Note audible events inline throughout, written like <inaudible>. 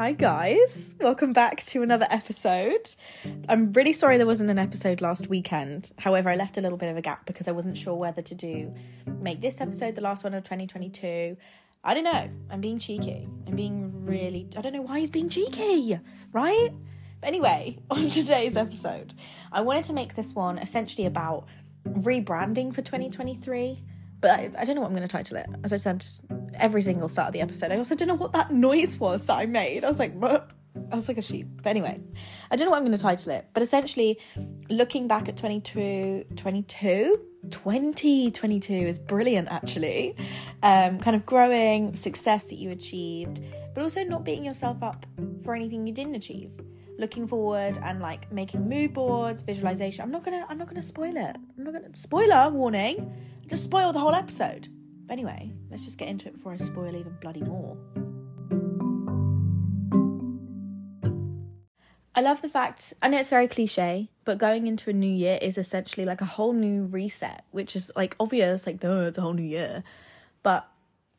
Hi, guys. Welcome back to another episode. I'm really sorry there wasn't an episode last weekend. However, I left a little bit of a gap because I wasn't sure whether to do make this episode the last one of 2022. I don't know. I'm being cheeky. I'm being really. I don't know why he's being cheeky, right? But anyway, <laughs> on today's episode, I wanted to make this one essentially about rebranding for 2023 but I, I, don't know what I'm going to title it. As I said, every single start of the episode, I also don't know what that noise was that I made. I was like. I was like a sheep. But anyway, I don't know what I'm going to title it. But essentially, looking back at 22, 22, 2022 is brilliant actually. Um, kind of growing, success that you achieved, but also not beating yourself up for anything you didn't achieve looking forward and like making mood boards, visualization. I'm not gonna I'm not gonna spoil it. I'm not gonna spoiler warning. Just spoil the whole episode. But anyway, let's just get into it before I spoil even bloody more. I love the fact, I know it's very cliche, but going into a new year is essentially like a whole new reset, which is like obvious, like, duh, it's a whole new year. But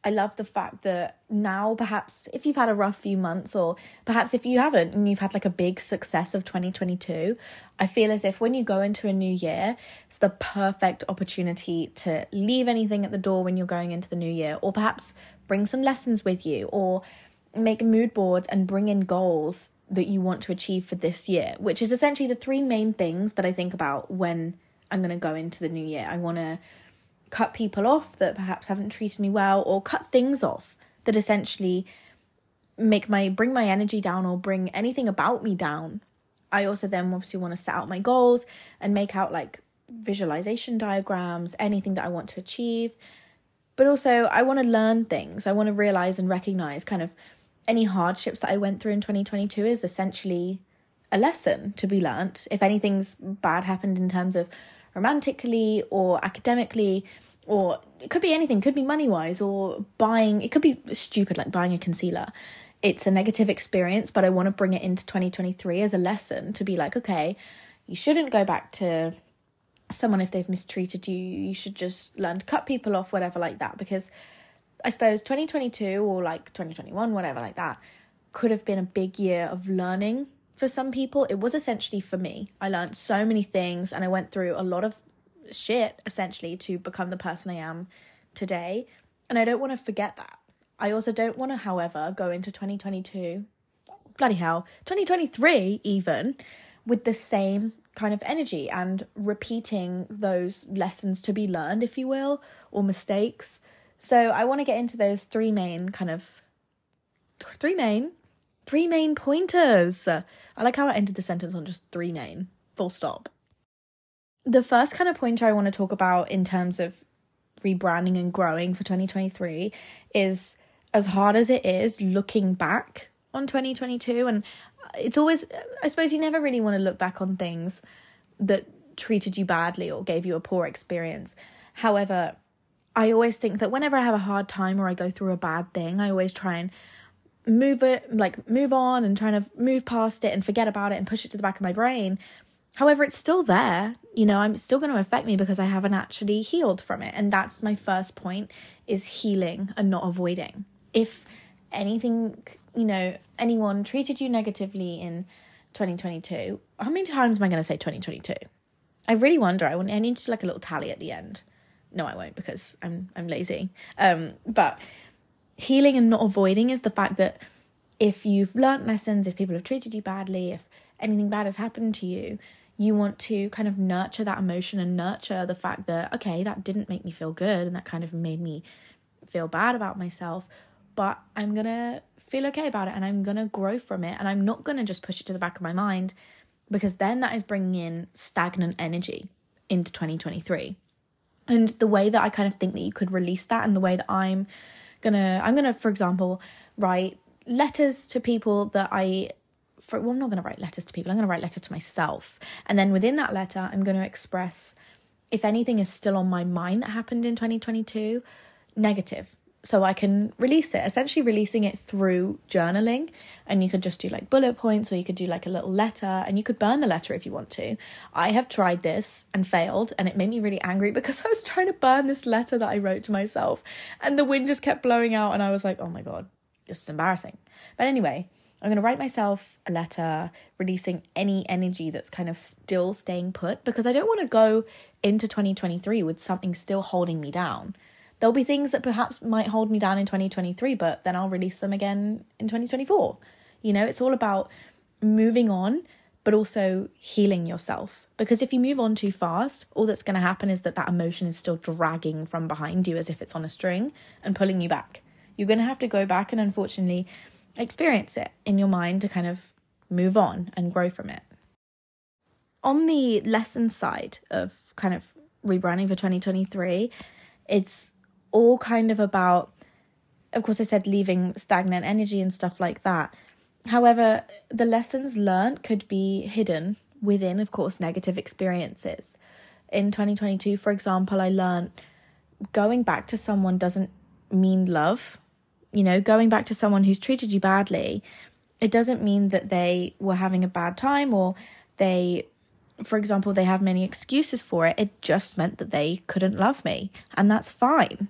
I love the fact that now, perhaps if you've had a rough few months, or perhaps if you haven't and you've had like a big success of 2022, I feel as if when you go into a new year, it's the perfect opportunity to leave anything at the door when you're going into the new year, or perhaps bring some lessons with you, or make mood boards and bring in goals that you want to achieve for this year, which is essentially the three main things that I think about when I'm going to go into the new year. I want to cut people off that perhaps haven't treated me well or cut things off that essentially make my bring my energy down or bring anything about me down. I also then obviously want to set out my goals and make out like visualization diagrams anything that i want to achieve. But also i want to learn things. I want to realize and recognize kind of any hardships that i went through in 2022 is essentially a lesson to be learnt. If anything's bad happened in terms of romantically or academically or it could be anything, could be money wise or buying, it could be stupid like buying a concealer. It's a negative experience, but I want to bring it into 2023 as a lesson to be like, okay, you shouldn't go back to someone if they've mistreated you. You should just learn to cut people off, whatever, like that. Because I suppose 2022 or like 2021, whatever, like that, could have been a big year of learning for some people, it was essentially for me. I learned so many things and I went through a lot of shit essentially to become the person I am today. And I don't want to forget that. I also don't want to, however, go into 2022, bloody hell, 2023 even, with the same kind of energy and repeating those lessons to be learned, if you will, or mistakes. So I want to get into those three main kind of three main three main pointers I like how I ended the sentence on just three main, full stop. The first kind of pointer I want to talk about in terms of rebranding and growing for 2023 is as hard as it is looking back on 2022 and it's always I suppose you never really want to look back on things that treated you badly or gave you a poor experience. However, I always think that whenever I have a hard time or I go through a bad thing, I always try and move it like move on and trying to move past it and forget about it and push it to the back of my brain however it's still there you know i'm still going to affect me because i haven't actually healed from it. And that's my first point is healing and not avoiding. If anything you know anyone treated you negatively in 2022 how many times am i going to say 2022 i really wonder. I want i need to like a little tally at the end. No i won't because i'm i'm lazy. Um but healing and not avoiding is the fact that if you've learnt lessons, if people have treated you badly, if anything bad has happened to you, you want to kind of nurture that emotion and nurture the fact that, okay, that didn't make me feel good and that kind of made me feel bad about myself, but I'm gonna feel okay about it and I'm gonna grow from it and I'm not gonna just push it to the back of my mind because then that is bringing in stagnant energy into 2023. And the way that I kind of think that you could release that and the way that I'm gonna I'm gonna, for example, write letters to people that I for well, I'm not gonna write letters to people, I'm gonna write a letter to myself. And then within that letter, I'm gonna express if anything is still on my mind that happened in 2022, negative so I can release it, essentially releasing it through journaling. And you could just do like bullet points, or you could do like a little letter, and you could burn the letter if you want to. I have tried this and failed, and it made me really angry because <laughs> I was trying to burn this letter that I wrote to myself, and the wind just kept blowing out, and I was like, oh my god, this is embarrassing. But anyway, I'm going to write myself a letter releasing any energy that's kind of still staying put because I don't want to go into 2023 with something still holding me down. There'll be things that perhaps might hold me down in 2023, but then I'll release them again in 2024. You know, it's all about moving on, but also healing yourself. Because if you move on too fast, all that's going to happen is that that emotion is still dragging from behind you as if it's on a string and pulling you back. You're going to have to go back and unfortunately experience it in your mind to kind of move on and grow from it. On the lesson side of kind of rebranding for 2023, it's all kind of about, of course, I said leaving stagnant energy and stuff like that. However, the lessons learned could be hidden within, of course, negative experiences. In 2022, for example, I learned going back to someone doesn't mean love you know, going back to someone who's treated you badly, it doesn't mean that they were having a bad time or they, for example, they have many excuses for it. It just meant that they couldn't love me. And that's fine.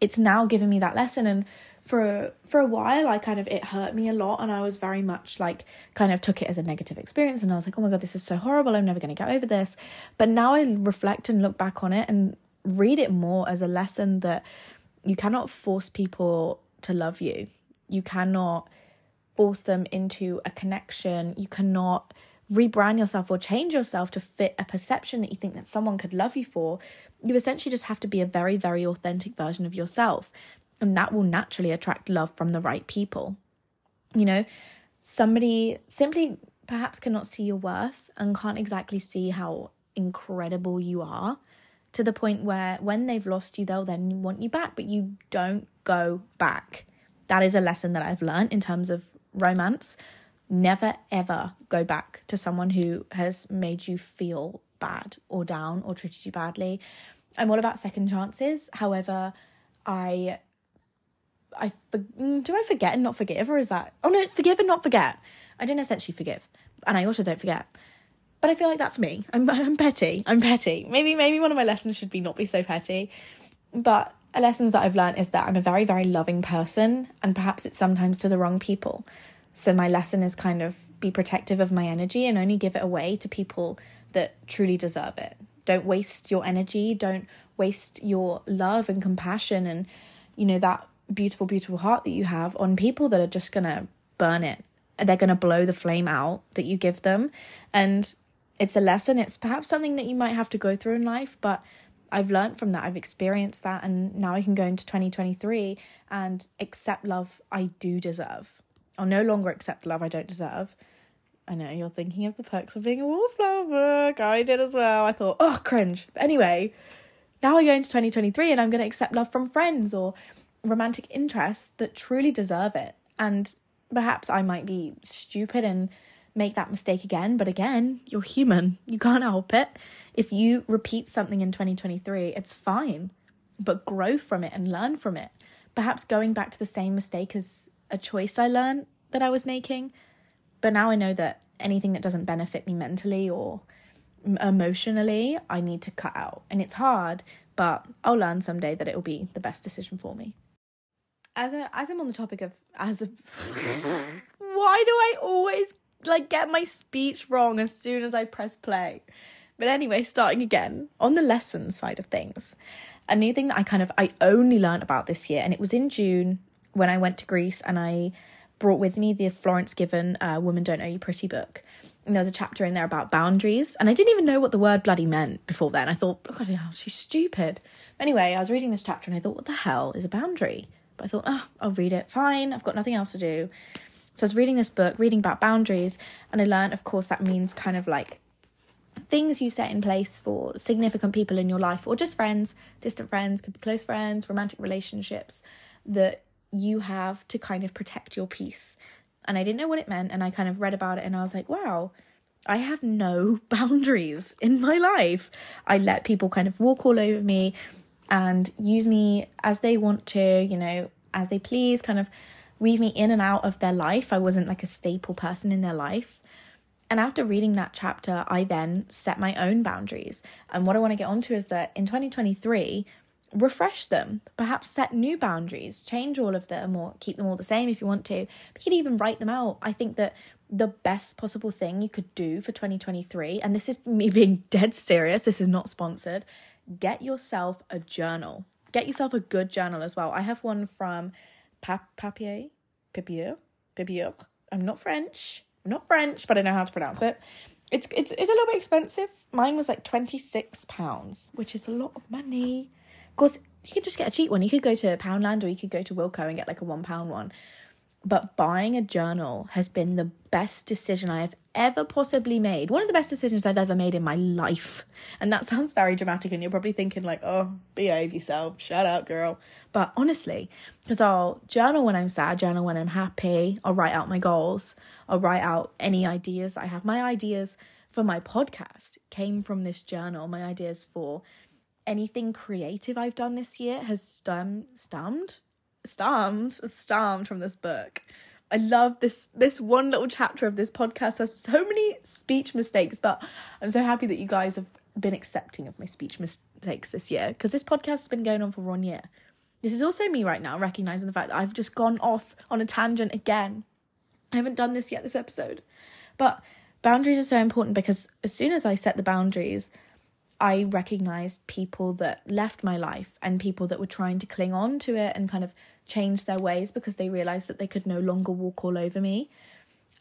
It's now given me that lesson. And for for a while I kind of it hurt me a lot and I was very much like kind of took it as a negative experience and I was like oh my god this is so horrible I'm never going to get over this but now I reflect and look back on it and read it more as a lesson that you cannot force people to love you. You cannot force them into a connection. You cannot rebrand yourself or change yourself to fit a perception that you think that someone could love you for. You essentially just have to be a very, very authentic version of yourself. And that will naturally attract love from the right people. You know, somebody simply perhaps cannot see your worth and can't exactly see how incredible you are to the point where when they've lost you, they'll then want you back, but you don't go back. That is a lesson that I've learned in terms of romance. Never ever go back to someone who has made you feel bad or down or treated you badly. I'm all about second chances. However, I I mm, do I forget and not forgive or is that Oh no, it's forgive and not forget. I don't essentially forgive and I also don't forget. But I feel like that's me. I'm <laughs> I'm petty. I'm petty. Maybe maybe one of my lessons should be not be so petty. But lessons that I've learned is that I'm a very, very loving person, and perhaps it's sometimes to the wrong people. So, my lesson is kind of be protective of my energy and only give it away to people that truly deserve it. Don't waste your energy, don't waste your love and compassion and, you know, that beautiful, beautiful heart that you have on people that are just gonna burn it. They're gonna blow the flame out that you give them. And it's a lesson, it's perhaps something that you might have to go through in life, but I've learned from that, I've experienced that, and now I can go into 2023 and accept love I do deserve. I'll no longer accept love I don't deserve. I know you're thinking of the perks of being a wallflower. I did as well. I thought, oh, cringe. But anyway, now I go into 2023 and I'm going to accept love from friends or romantic interests that truly deserve it. And perhaps I might be stupid and make that mistake again, but again, you're human. You can't help it. If you repeat something in 2023, it's fine, but grow from it and learn from it. Perhaps going back to the same mistake as a choice I learned that I was making, but now I know that anything that doesn't benefit me mentally or emotionally, I need to cut out. And it's hard, but I'll learn someday that it will be the best decision for me. As a, as I'm on the topic of as a <laughs> why do I always like get my speech wrong as soon as I press play? But anyway, starting again on the lesson side of things, a new thing that I kind of I only learned about this year, and it was in June when I went to Greece and I brought with me the Florence Given uh, "Women Don't Owe You Pretty" book. And there was a chapter in there about boundaries, and I didn't even know what the word bloody meant before then. I thought, oh, God, she's stupid. Anyway, I was reading this chapter and I thought, what the hell is a boundary? But I thought, oh, I'll read it. Fine, I've got nothing else to do. So I was reading this book, reading about boundaries, and I learned, of course, that means kind of like things you set in place for significant people in your life or just friends, distant friends, could be close friends, romantic relationships that you have to kind of protect your peace. And I didn't know what it meant and I kind of read about it and I was like, wow, I have no <laughs> boundaries in my life. I let people kind of walk all over me and use me as they want to, you know, as they please, kind of weave me in and out of their life. I wasn't like a staple person in their life. And after reading that chapter, I then set my own boundaries. And what I want to get onto is that in 2023, refresh them, perhaps set new boundaries, change all of them or keep them all the same if you want to. But you could even write them out. I think that the best possible thing you could do for 2023, and this is me <laughs> being dead serious, this is not sponsored, get yourself a journal. Get yourself a good journal as well. I have one from Papier, Papier, Papier. I'm not French. I'm not French, but I know how to pronounce it. It's it's it's a little bit expensive. Mine was like twenty six pounds, which is a lot of money. Of course, you could just get a cheap one. You could go to Poundland or you could go to Wilko and get like a one pound one. But buying a journal has been the best decision I have ever possibly made. One of the best decisions I've ever made in my life. And that sounds very dramatic, and you're probably thinking, like, oh, behave yourself, shut up, girl. But honestly, because I'll journal when I'm sad, journal when I'm happy, I'll write out my goals, I'll write out any ideas I have. My ideas for my podcast came from this journal. My ideas for anything creative I've done this year has stem, stemmed stammed stammed from this book. I love this this one little chapter of this podcast has so many speech mistakes, but I'm so happy that you guys have been accepting of my speech mistakes this year because this podcast has been going on for one year. This is also me right now recognizing the fact that I've just gone off on a tangent again. I haven't done this yet this episode. But boundaries are so important because as soon as I set the boundaries, I recognized people that left my life and people that were trying to cling on to it and kind of change their ways because they realized that they could no longer walk all over me.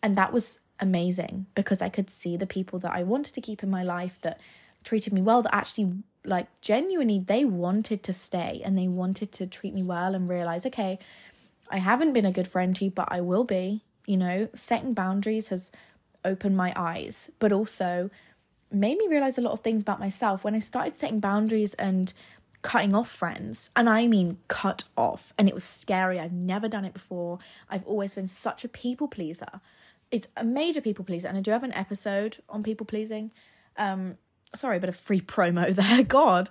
And that was amazing because I could see the people that I wanted to keep in my life that treated me well, that actually, like, genuinely, they wanted to stay and they wanted to treat me well and realize, okay, I haven't been a good friend to you, but I will be. You know, setting boundaries has opened my eyes, but also made me realize a lot of things about myself when I started setting boundaries and cutting off friends. And I mean cut off. And it was scary. I've never done it before. I've always been such a people pleaser. It's a major people pleaser. And I do have an episode on people pleasing. Um, sorry, but a free promo <laughs> there. God.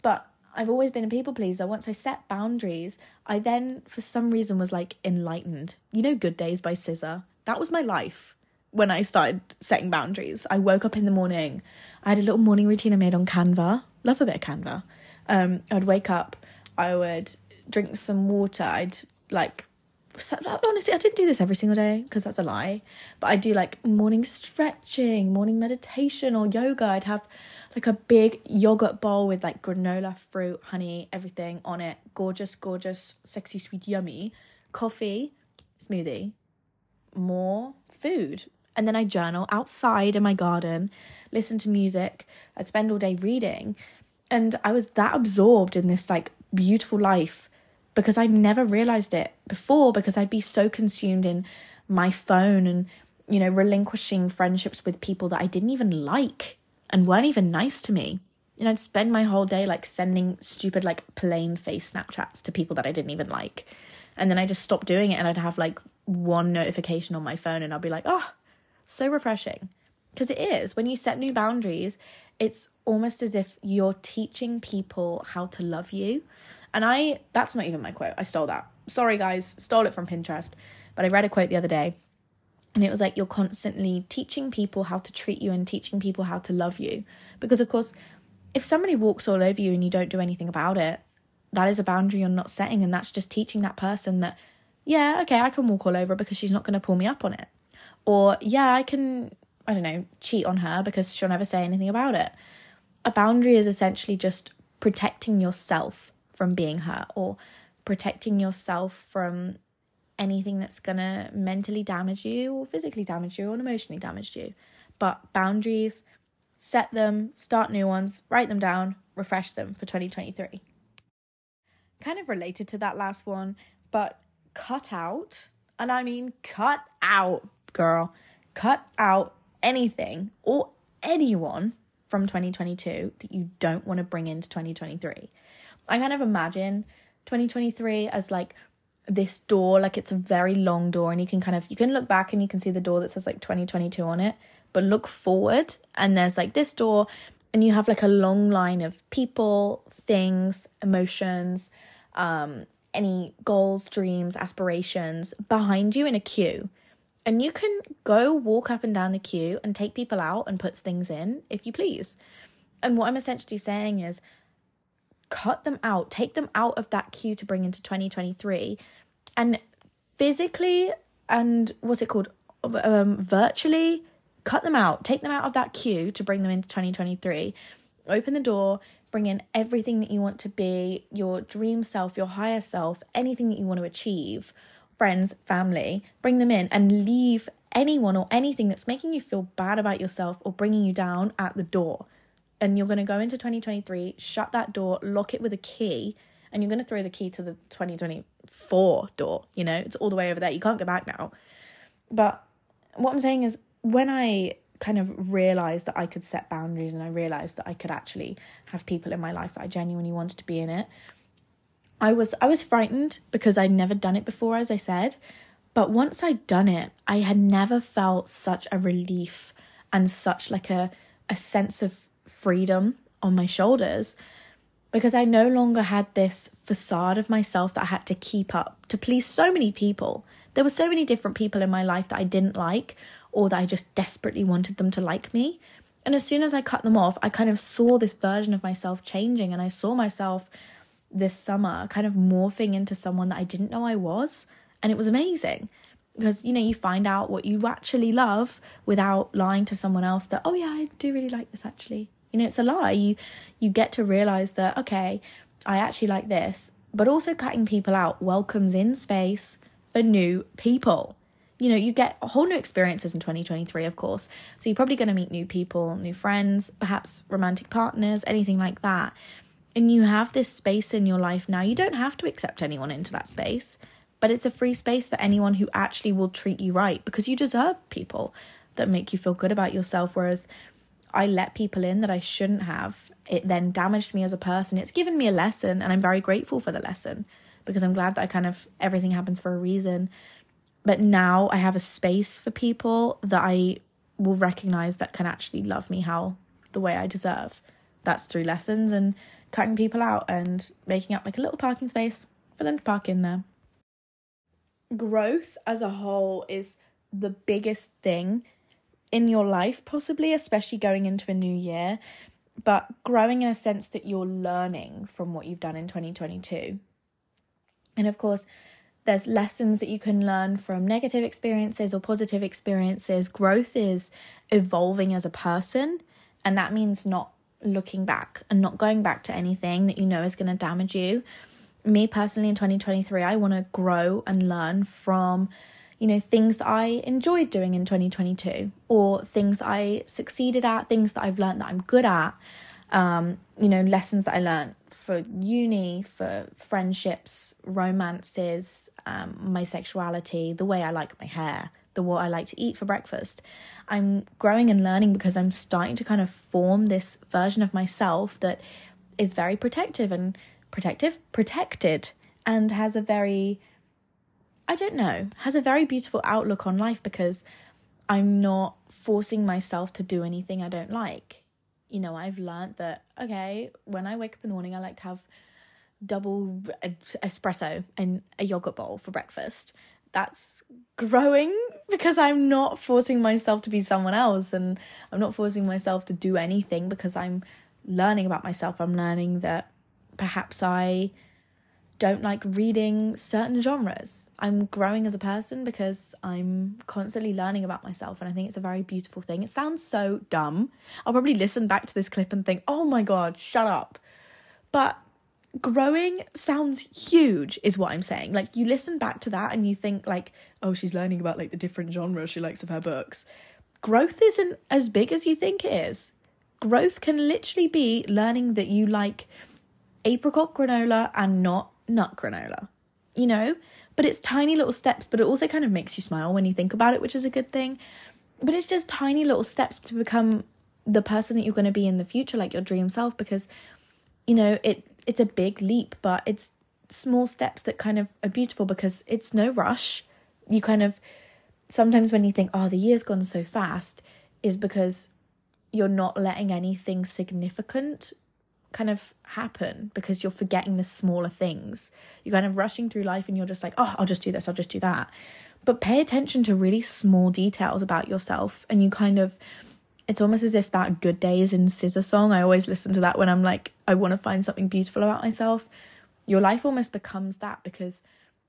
But I've always been a people pleaser. Once I set boundaries, I then, for some reason, was like enlightened. You know, Good Days by SZA. That was my life when I started setting boundaries. I woke up in the morning. I had a little morning routine I made on Canva. Love a bit of Canva. Um, I'd wake up. I would drink some water. I'd like honestly, I didn't do this every single day because that's a lie. But I do like morning stretching, morning meditation, or yoga. I'd have like a big yogurt bowl with like granola, fruit, honey, everything on it. Gorgeous, gorgeous, sexy, sweet, yummy. Coffee, smoothie, more food, and then I journal outside in my garden, listen to music. I'd spend all day reading. And I was that absorbed in this like beautiful life because I'd never realized it before because I'd be so consumed in my phone and, you know, relinquishing friendships with people that I didn't even like and weren't even nice to me. And I'd spend my whole day like sending stupid, like plain face Snapchats to people that I didn't even like. And then I just stopped doing it and I'd have like one notification on my phone and I'd be like, oh, so refreshing. Because it is. When you set new boundaries, it's almost as if you're teaching people how to love you. And I, that's not even my quote. I stole that. Sorry, guys, stole it from Pinterest. But I read a quote the other day and it was like you're constantly teaching people how to treat you and teaching people how to love you. Because, of course, if somebody walks all over you and you don't do anything about it, that is a boundary you're not setting. And that's just teaching that person that, yeah, okay, I can walk all over because she's not going to pull me up on it. Or, yeah, I can, I don't know, cheat on her because she'll never say anything about it. A boundary is essentially just protecting yourself from being hurt or protecting yourself from anything that's gonna mentally damage you or physically damage you or emotionally damage you. But boundaries, set them, start new ones, write them down, refresh them for 2023. Kind of related to that last one, but cut out, and I mean cut out girl, cut out anything or anyone from 2022 that you don't want to bring into 2023. I kind of imagine 2023 as like this door, like it's a very long door, and you can kind of you can look back and you can see the door that says like 2022 on it, but look forward and there's like this door, and you have like a long line of people, things, emotions, um, any goals, dreams, aspirations behind you in a queue. And you can go walk up and down the queue and take people out and put things in if you please. And what I'm essentially saying is cut them out, take them out of that queue to bring into 2023 and physically and what's it called? Um, virtually cut them out, take them out of that queue to bring them into 2023. Open the door, bring in everything that you want to be, your dream self, your higher self, anything that you want to achieve, friends, family, bring them in and leave anyone or anything that's making you feel bad about yourself or bringing you down at the door. And you're going to go into 2023, shut that door, lock it with a key, and you're going to throw the key to the 2024 door. You know, it's all the way over there. You can't go back now. But what I'm saying is, when I kind of realized that I could set boundaries and I realized that I could actually have people in my life that I genuinely wanted to be in it, I was I was frightened because I'd never done it before, as I said. But once I'd done it, I had never felt such a relief and such like a a sense of freedom on my shoulders because I no longer had this facade of myself that I had to keep up to please so many people. There were so many different people in my life that I didn't like or that I just desperately wanted them to like me. And as soon as I cut them off, I kind of saw this version of myself changing and I saw myself this summer kind of morphing into someone that I didn't know I was. And it was amazing because, you know, you find out what you actually love without lying to someone else that, oh, yeah, I do really like this actually. You know, it's a lie. You, you get to realize that, okay, I actually like this, but also cutting people out welcomes in space for new people. You know, you get whole new experiences in 2023, of course. So you're probably going to meet new people, new friends, perhaps romantic partners, anything like that and you have this space in your life now, you don't have to accept anyone into that space, but it's a free space for anyone who actually will treat you right because you deserve people that make you feel good about yourself. Whereas I let people in that I shouldn't have, it then damaged me as a person. It's given me a lesson, and I'm very grateful for the lesson because I'm glad that I kind of everything happens for a reason. But now I have a space for people that I will recognize that can actually love me how the way I deserve. That's through lessons and cutting people out and making up like a little parking space for them to park in there. Growth as a whole is the biggest thing in your life, possibly, especially going into a new year, but growing in a sense that you're learning from what you've done in 2022. And of course, there's lessons that you can learn from negative experiences or positive experiences. Growth is evolving as a person, and that means not looking back and not going back to anything that you know is going to damage you. Me personally in 2023, I want to grow and learn from you know things that I enjoyed doing in 2022 or things I succeeded at, things that I've learned that I'm good at. Um, you know, lessons that I learned for uni, for friendships, romances, um, my sexuality, the way I like my hair, the what I like to eat for breakfast. I'm growing and learning because I'm starting to kind of form this version of myself that is very protective and protective, protected, and has a very, I don't know, has a very beautiful outlook on life because I'm not forcing myself to do anything I don't like. You know, I've learned that, okay, when I wake up in the morning, I like to have double espresso and a yogurt bowl for breakfast that's growing because I'm not forcing myself to be someone else and I'm not forcing myself to do anything because I'm learning about myself. I'm learning that perhaps I don't like reading certain genres. I'm growing as a person because I'm constantly learning about myself and I think it's a very beautiful thing. It sounds so dumb. I'll probably listen back to this clip and think, "Oh my god, shut up." But growing sounds huge is what i'm saying. Like you listen back to that and you think like oh she's learning about like the different genres she likes of her books. Growth isn't as big as you think it is. Growth can literally be learning that you like apricot granola and not nut granola you know? But it's tiny little steps but it also kind of makes you smile when you think about it which is a good thing. But it's just tiny little steps to become the person that you're going to be in the future like your dream self because you know it it's a big leap, but it's small steps that kind of are beautiful because it's no rush. You kind of sometimes when you think, oh, the year's gone so fast, is because you're not letting anything significant kind of happen because you're forgetting the smaller things. You're kind of rushing through life and you're just like, oh, I'll just do this, I'll just do that. But pay attention to really small details about yourself and you kind of it's almost as if that good days in SZA song. I always listen to that when i'm like i want to find something beautiful about myself. Your life almost becomes that because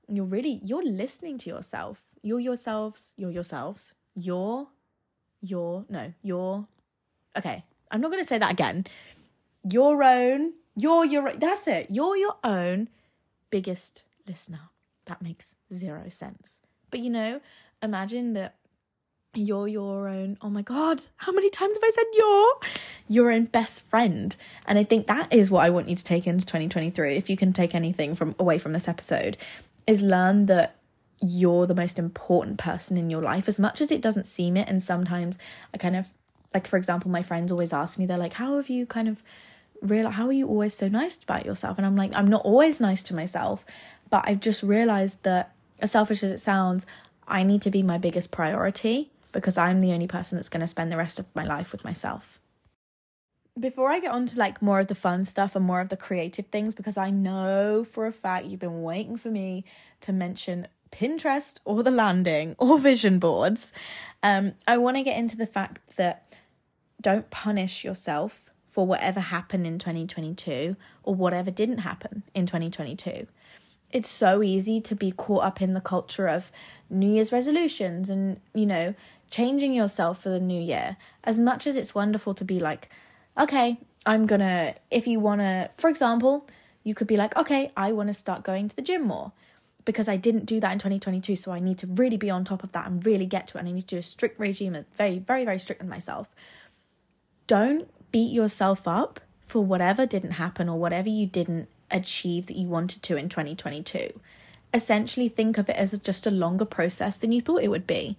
you're really you're listening to yourself. You're yourselves you're yourselves. You're your no you're okay i'm not going to say that again. Your own you're your that's it. You're your own biggest listener. That makes zero sense. But you know imagine that you're your own oh my god how many times have i said you're? Your own best friend. And i think that is what i want you to take into 2023 if you can take anything from away from this episode is learn that you're the most important person in your life. As much as it doesn't seem it and sometimes i kind of like for example my friends always ask me they're like how have you kind of real how are you always so nice about yourself? And i'm like i'm not always nice to myself but i've just realized that as selfish as it sounds i need to be my biggest priority because i'm the only person that's going to spend the rest of my life with myself before I get on to like more of the fun stuff and more of the creative things, because I know for a fact you've been waiting for me to mention Pinterest or the landing or vision boards, um, I want to get into the fact that don't punish yourself for whatever happened in 2022 or whatever didn't happen in 2022. It's so easy to be caught up in the culture of New Year's resolutions and, you know, changing yourself for the new year. As much as it's wonderful to be like, okay, I'm gonna, if you wanna, for example, you could be like, okay, I wanna start going to the gym more because I didn't do that in 2022. So I need to really be on top of that and really get to it. And I need to do a strict regime, very, very, very strict with myself. Don't beat yourself up for whatever didn't happen or whatever you didn't achieve that you wanted to in 2022. Essentially, think of it as just a longer process than you thought it would be.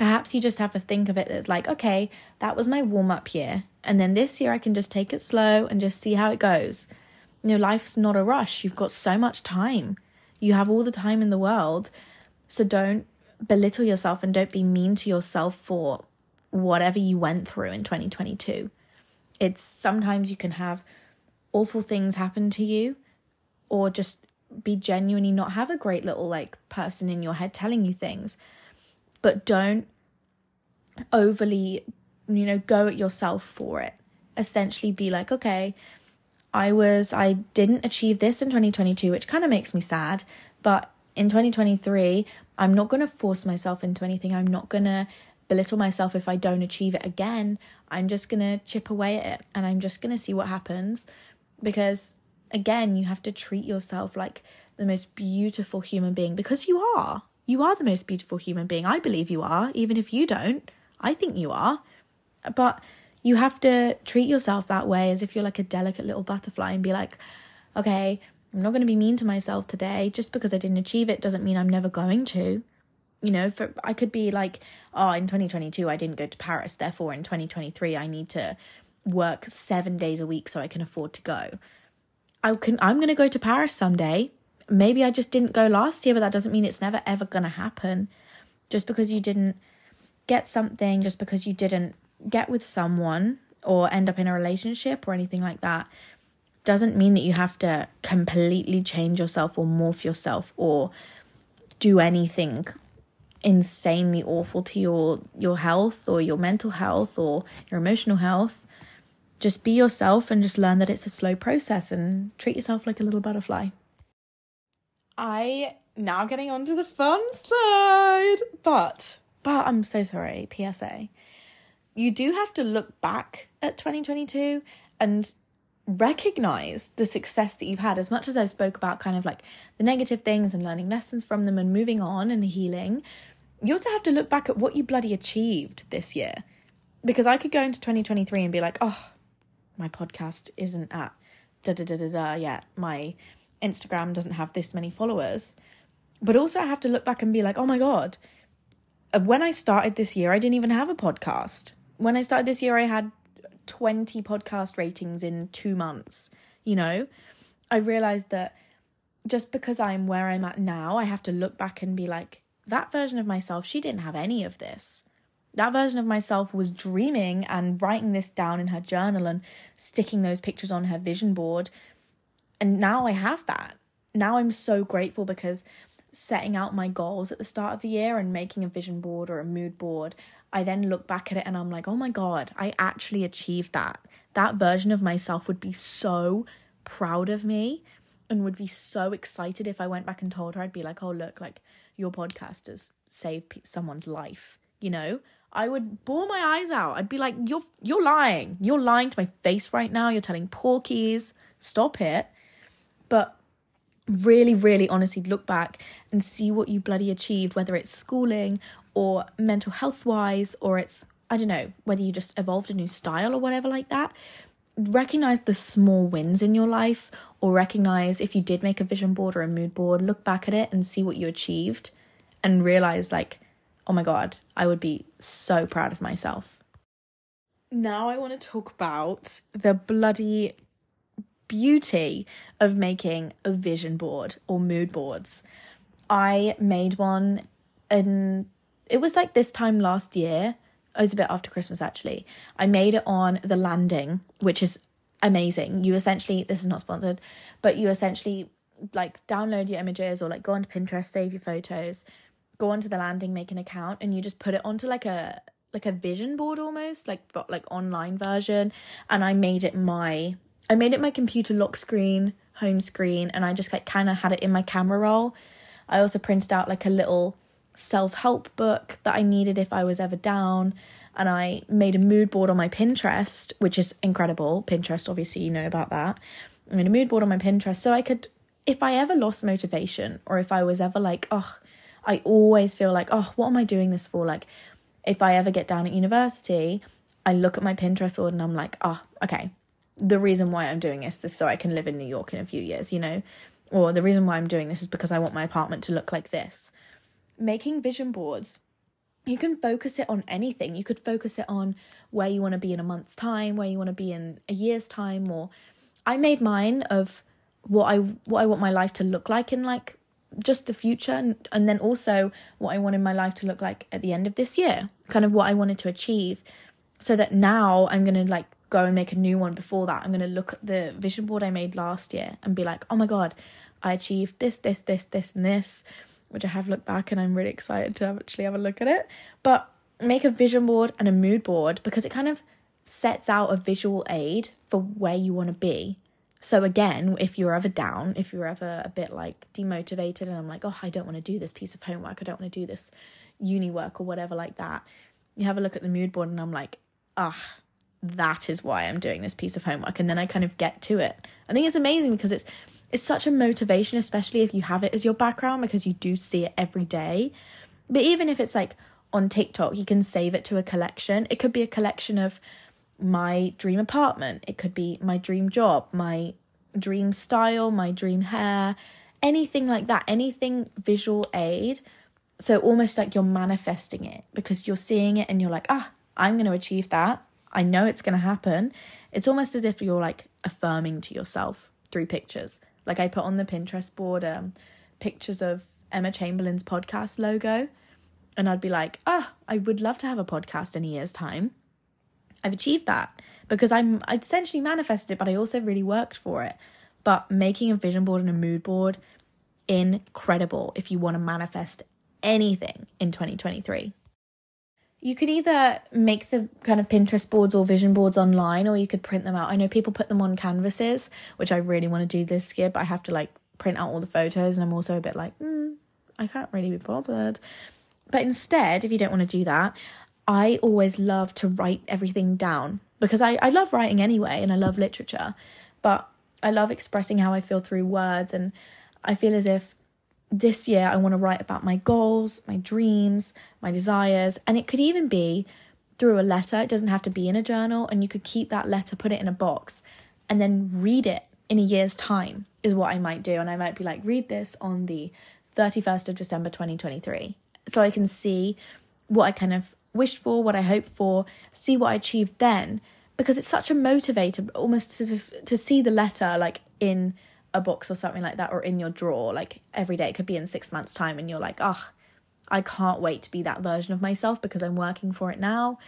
Perhaps you just have to think of it as like, okay, that was my warm up year. And then this year I can just take it slow and just see how it goes. You know, life's not a rush. You've got so much time. You have all the time in the world. So don't belittle yourself and don't be mean to yourself for whatever you went through in 2022. It's sometimes you can have awful things happen to you or just be genuinely not have a great little like person in your head telling you things. But don't overly, you know, go at yourself for it. Essentially be like, okay, I was I didn't achieve this in 2022, which kind of makes me sad, but in 2023, I'm not going to force myself into anything. I'm not going to belittle myself if I don't achieve it again. I'm just going to chip away at it and I'm just going to see what happens because again, you have to treat yourself like the most beautiful human being because you are. You are the most beautiful human being. I believe you are, even if you don't. I think you are. But you have to treat yourself that way as if you're like a delicate little butterfly and be like, okay, I'm not going to be mean to myself today. Just because I didn't achieve it doesn't mean I'm never going to. You know, for I could be like, oh, in 2022 I didn't go to Paris, therefore in 2023 I need to work 7 days a week so I can afford to go. I can I'm going to go to Paris someday. Maybe I just didn't go last year, but that doesn't mean it's never ever going to happen. Just because you didn't get something, just because you didn't get with someone or end up in a relationship or anything like that doesn't mean that you have to completely change yourself or morph yourself or do anything insanely awful to your your health or your mental health or your emotional health just be yourself and just learn that it's a slow process and treat yourself like a little butterfly i now getting on to the fun side. But but i'm so sorry psa you do have to look back at 2022 and recognize the success that you've had. As much as i spoke about kind of like the negative things and learning lessons from them and moving on and healing you also have to look back at what you bloody achieved this year. Because i could go into 2023 and be like oh my podcast isn't at da da da da da yet. My instagram doesn't have this many followers but also i have to look back and be like oh my god uh, when i started this year i didn't even have a podcast when I started this year, I had 20 podcast ratings in two months. You know, I realized that just because I'm where I'm at now, I have to look back and be like, that version of myself, she didn't have any of this. That version of myself was dreaming and writing this down in her journal and sticking those pictures on her vision board. And now I have that. Now I'm so grateful because setting out my goals at the start of the year and making a vision board or a mood board, I then look back at it and I'm like, oh my God, I actually achieved that. That version of myself would be so proud of me and would be so excited if I went back and told her, I'd be like, oh, look, like your podcast has saved someone's life, you know? I would bore my eyes out. I'd be like, "You're you're lying. You're lying to my face right now. You're telling porkies. Stop it." But really, really honestly look back and see what you bloody achieved, whether it's schooling or mental health wise, or it's, I don't know, whether you just evolved a new style or whatever like that. Recognize the small wins in your life, or recognize if you did make a vision board or a mood board, look back at it and see what you achieved and realize, like, oh my God, I would be so proud of myself. Now I want to talk about the bloody beauty of making a vision board or mood boards. I made one and it was like this time last year. It was a bit after Christmas actually. I made it on the landing, which is amazing. You essentially this is not sponsored, but you essentially like download your images or like go onto Pinterest, save your photos, go onto the landing, make an account, and you just put it onto like a like a vision board almost, like but like online version. And I made it my I made it my computer lock screen, home screen, and I just like kind of had it in my camera roll. I also printed out like a little self help book that I needed if I was ever down. And I made a mood board on my Pinterest, which is incredible. Pinterest, obviously, you know about that. I made a mood board on my Pinterest so I could, if I ever lost motivation or if I was ever like, oh, I always feel like, oh, what am I doing this for? Like, if I ever get down at university, I look at my Pinterest board and I'm like, oh, okay, the reason why I'm doing this is so I can live in New York in a few years, you know? Or the reason why I'm doing this is because I want my apartment to look like this. Making vision boards, you can focus it on anything. You could focus it on where you want to be in a month's time, where you want to be in a year's time, or I made mine of what I what I want my life to look like in like just the future and, and then also what I wanted my life to look like at the end of this year, kind of what I wanted to achieve. So that now I'm gonna like go and make a new one before that. I'm going to look at the vision board I made last year and be like, oh my God, I achieved this, this, this, this, and this, which I have looked back and I'm really excited to actually have a look at it. But make a vision board and a mood board because it kind of sets out a visual aid for where you want to be. So again, if you're ever down, if you're ever a bit like demotivated and I'm like, oh, I don't want to do this piece of homework, I don't want to do this uni work or whatever like that, you have a look at the mood board and I'm like, ah, that is why I'm doing this piece of homework and then I kind of get to it. I think it's amazing because it's it's such a motivation especially if you have it as your background because you do see it every day. But even if it's like on TikTok, you can save it to a collection. It could be a collection of my dream apartment, it could be my dream job, my dream style, my dream hair, anything like that, anything visual aid. So almost like you're manifesting it because you're seeing it and you're like, ah, I'm going to achieve that I know it's going to happen. It's almost as if you're like affirming to yourself through pictures. Like I put on the Pinterest board um, pictures of Emma Chamberlain's podcast logo, and I'd be like, oh, I would love to have a podcast in a year's time. I've achieved that because I'm I essentially manifested it, but I also really worked for it. But making a vision board and a mood board, incredible if you want to manifest anything in 2023 you could either make the kind of Pinterest boards or vision boards online, or you could print them out. I know people put them on canvases, which I really want to do this year, but I have to like print out all the photos, and I'm also a bit like, mm, I can't really be bothered. But instead, if you don't want to do that, I always love to write everything down because I, I love writing anyway, and I love literature, but I love expressing how I feel through words, and I feel as if this year I want to write about my goals, my dreams, my desires, and it could even be through a letter. It doesn't have to be in a journal, and you could keep that letter, put it in a box, and then read it in a year's time, is what I might do. And I might be like, read this on the 31st of December 2023. So I can see what I kind of wished for, what I hoped for, see what I achieved then, because it's such a motivator, almost to, to see the letter like in a box or something like that or in your drawer like every day it could be in 6 months time and you're like oh I can't wait to be that version of myself because I'm working for it now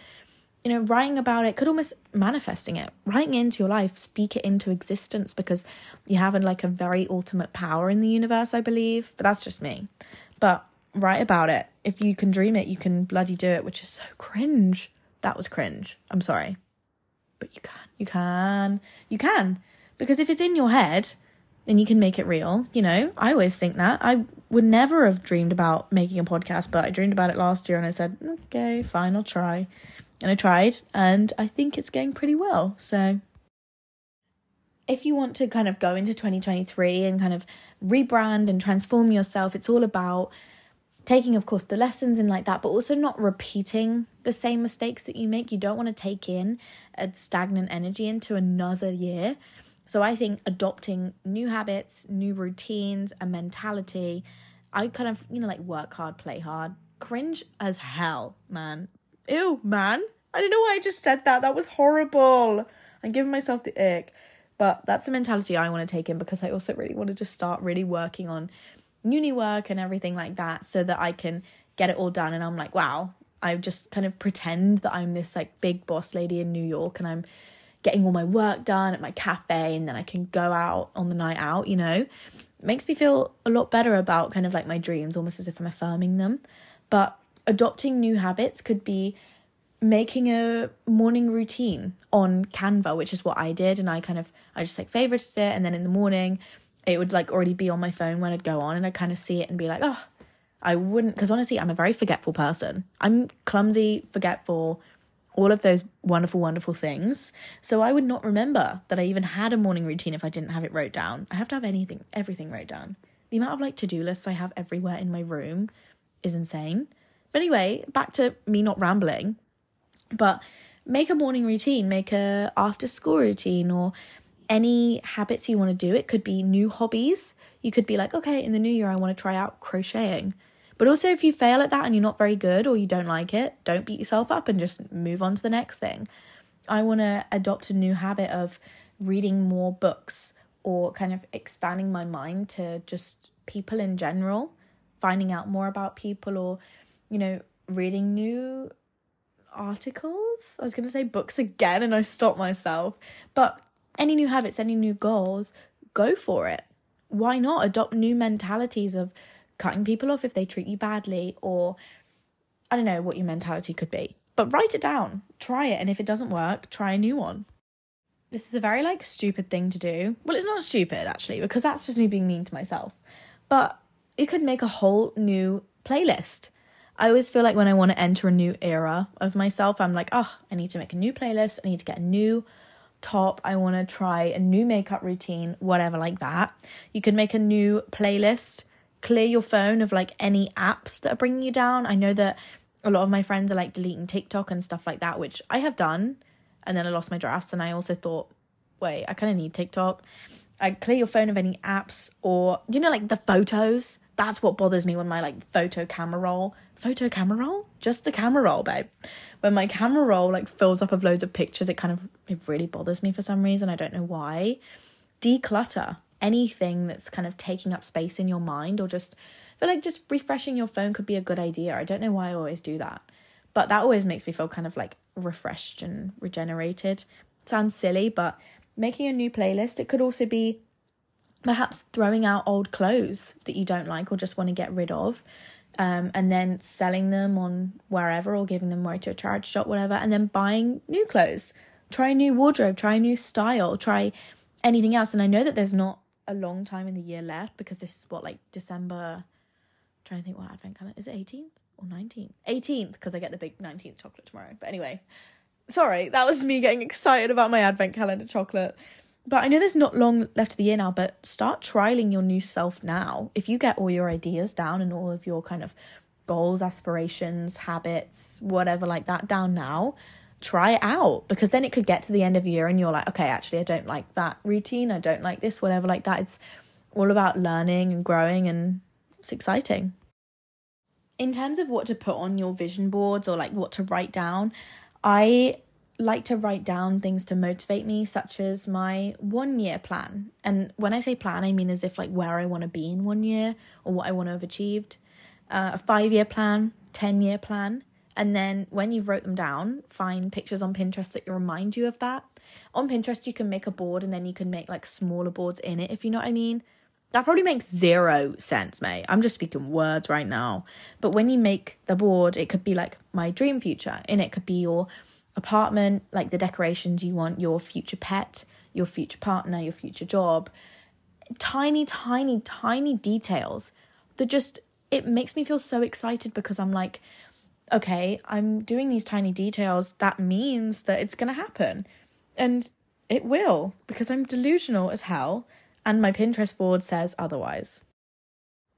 you know, writing about it could almost manifesting it, writing it into your life, speak it into existence because you have like a very ultimate power in the universe, I believe. But that's just me. But write about it. If you can dream it, you can bloody do it, which is so cringe. That was cringe. I'm sorry. But you can. You can. You can. Because if it's in your head, then you can make it real. You know, I always think that. I would never have dreamed about making a podcast, but I dreamed about it last year and I said, okay, fine, I'll try. And I tried, and I think it's going pretty well. So, if you want to kind of go into 2023 and kind of rebrand and transform yourself, it's all about taking, of course, the lessons and like that, but also not repeating the same mistakes that you make. You don't want to take in a stagnant energy into another year. So I think adopting new habits, new routines, a mentality, I kind of, you know, like work hard, play hard. Cringe as hell, man. Ew, man. I don't know why I just said that. That was horrible. I'm giving myself the ick. But that's the mentality I want to take in because I also really want to just start really working on uni work and everything like that so that I can get it all done. And I'm like, wow, I just kind of pretend that I'm this like big boss lady in New York and I'm getting all my work done at my cafe and then I can go out on the night out, you know. It makes me feel a lot better about kind of like my dreams, almost as if I'm affirming them. But adopting new habits could be making a morning routine on Canva, which is what I did. And I kind of, I just like favorited it. And then in the morning, it would like already be on my phone when I'd go on and I'd kind of see it and be like, oh, I wouldn't, because honestly, I'm a very forgetful person. I'm clumsy, forgetful, all of those wonderful, wonderful things. So I would not remember that I even had a morning routine if I didn't have it wrote down. I have to have anything, everything wrote down. The amount of like to do lists I have everywhere in my room is insane. But anyway, back to me not rambling. But make a morning routine, make a after school routine or any habits you want to do. It could be new hobbies. You could be like, okay, in the new year I want to try out crocheting. But also, if you fail at that and you're not very good or you don't like it, don't beat yourself up and just move on to the next thing. I want to adopt a new habit of reading more books or kind of expanding my mind to just people in general, finding out more about people or, you know, reading new articles. I was going to say books again and I stopped myself. But any new habits, any new goals, go for it. Why not adopt new mentalities of cutting people off if they treat you badly, or I don't know what your mentality could be. But write it down, try it, and if it doesn't work, try a new one. This is a very like stupid thing to do. Well, it's not stupid actually, because that's just me being mean to myself. But you could make a whole new playlist. I always feel like when I want to enter a new era of myself, I'm like, oh, I need to make a new playlist. I need to get a new top. I want to try a new makeup routine, whatever, like that. You could make a new playlist clear your phone of like any apps that are bringing you down. I know that a lot of my friends are like deleting TikTok and stuff like that, which I have done. And then I lost my drafts, and I also thought, wait, I kind of need TikTok. I clear your phone of any apps or you know like the photos. That's what bothers me when my like photo camera roll, photo camera roll, just the camera roll, babe. When my camera roll like fills up of loads of pictures, it kind of it really bothers me for some reason. I don't know why. Declutter anything that's kind of taking up space in your mind or just feel like just refreshing your phone could be a good idea. I don't know why I always do that. But that always makes me feel kind of like refreshed and regenerated. sounds silly, but making a new playlist, it could also be perhaps throwing out old clothes that you don't like or just want to get rid of. Um, and then selling them on wherever or giving them away to a charity shop, whatever, and then buying new clothes. Try a new wardrobe, try a new style, try anything else. And I know that there's not a long time in the year left because this is what like December. I'm trying to think what advent calendar is it 18th or 19th? 18th because I get the big 19th chocolate tomorrow. But anyway, sorry, that was me getting excited about my advent calendar chocolate. But I know there's not long left of the year now, but start trialing your new self now. If you get all your ideas down and all of your kind of goals, aspirations, habits, whatever like that down now, try it out because then it could get to the end of year and you're like, okay, actually, I don't like that routine. I don't like this, whatever, like that. It's all about learning and growing, and it's exciting. In terms of what to put on your vision boards or like what to write down, I like to write down things to motivate me, such as my one year plan. And when I say plan, I mean as if like where I want to be in one year or what I want to have achieved. Uh, a five year plan, 10 year plan, And then when you've wrote them down, find pictures on Pinterest that remind you of that. On Pinterest, you can make a board and then you can make like smaller boards in it, if you know what I mean. That probably makes zero sense, mate. I'm just speaking words right now. But when you make the board, it could be like my dream future, and it could be your apartment, like the decorations you want, your future pet, your future partner, your future job. Tiny, tiny, tiny details that just, it makes me feel so excited because I'm like, okay, I'm doing these tiny details. That means that it's going to happen. And it will because I'm delusional as hell and my Pinterest board says otherwise.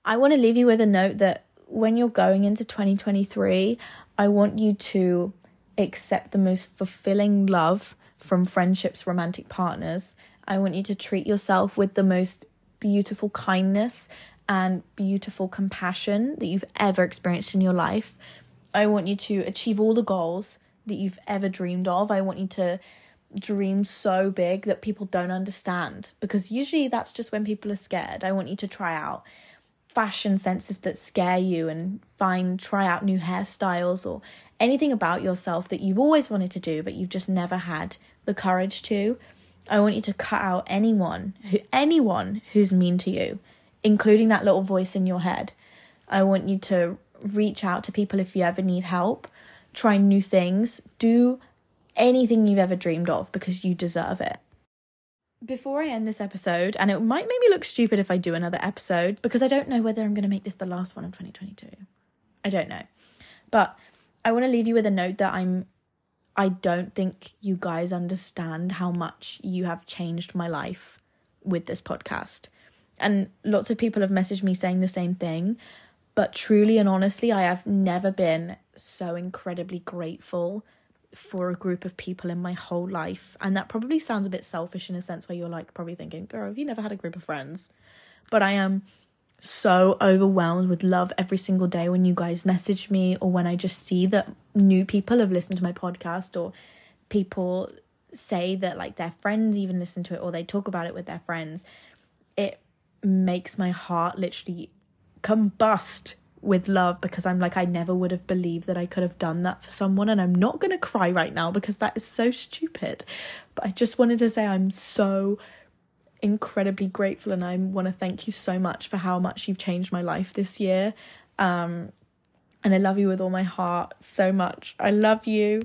I want to leave you with a note that when you're going into 2023, I want you to accept the most fulfilling love from friendships, romantic partners. I want you to treat yourself with the most beautiful kindness and beautiful compassion that you've ever experienced in your life. I want you to achieve all the goals that you've ever dreamed of. I want you to dream so big that people don't understand because usually that's just when people are scared. I want you to try out fashion senses that scare you and find try out new hairstyles or anything about yourself that you've always wanted to do but you've just never had the courage to. I want you to cut out anyone who anyone who's mean to you, including that little voice in your head. I want you to reach out to people if you ever need help, try new things, do anything you've ever dreamed of because you deserve it. Before I end this episode, and it might make me look stupid if I do another episode because I don't know whether I'm going to make this the last one in 2022. I don't know. But I want to leave you with a note that I'm I don't think you guys understand how much you have changed my life with this podcast. And lots of people have messaged me saying the same thing. But truly and honestly, I have never been so incredibly grateful for a group of people in my whole life. And that probably sounds a bit selfish in a sense where you're like probably thinking, girl, have you never had a group of friends? But I am so overwhelmed with love every single day when you guys message me or when I just see that new people have listened to my podcast or people say that like their friends even listen to it or they talk about it with their friends. It makes my heart literally combust with love because I'm like, I never would have believed that I could have done that for someone. And I'm not going to cry right now because that is so stupid. But I just wanted to say I'm so incredibly grateful and I want to thank you so much for how much you've changed my life this year. Um, and I love you with all my heart so much. I love you.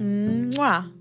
Mwah.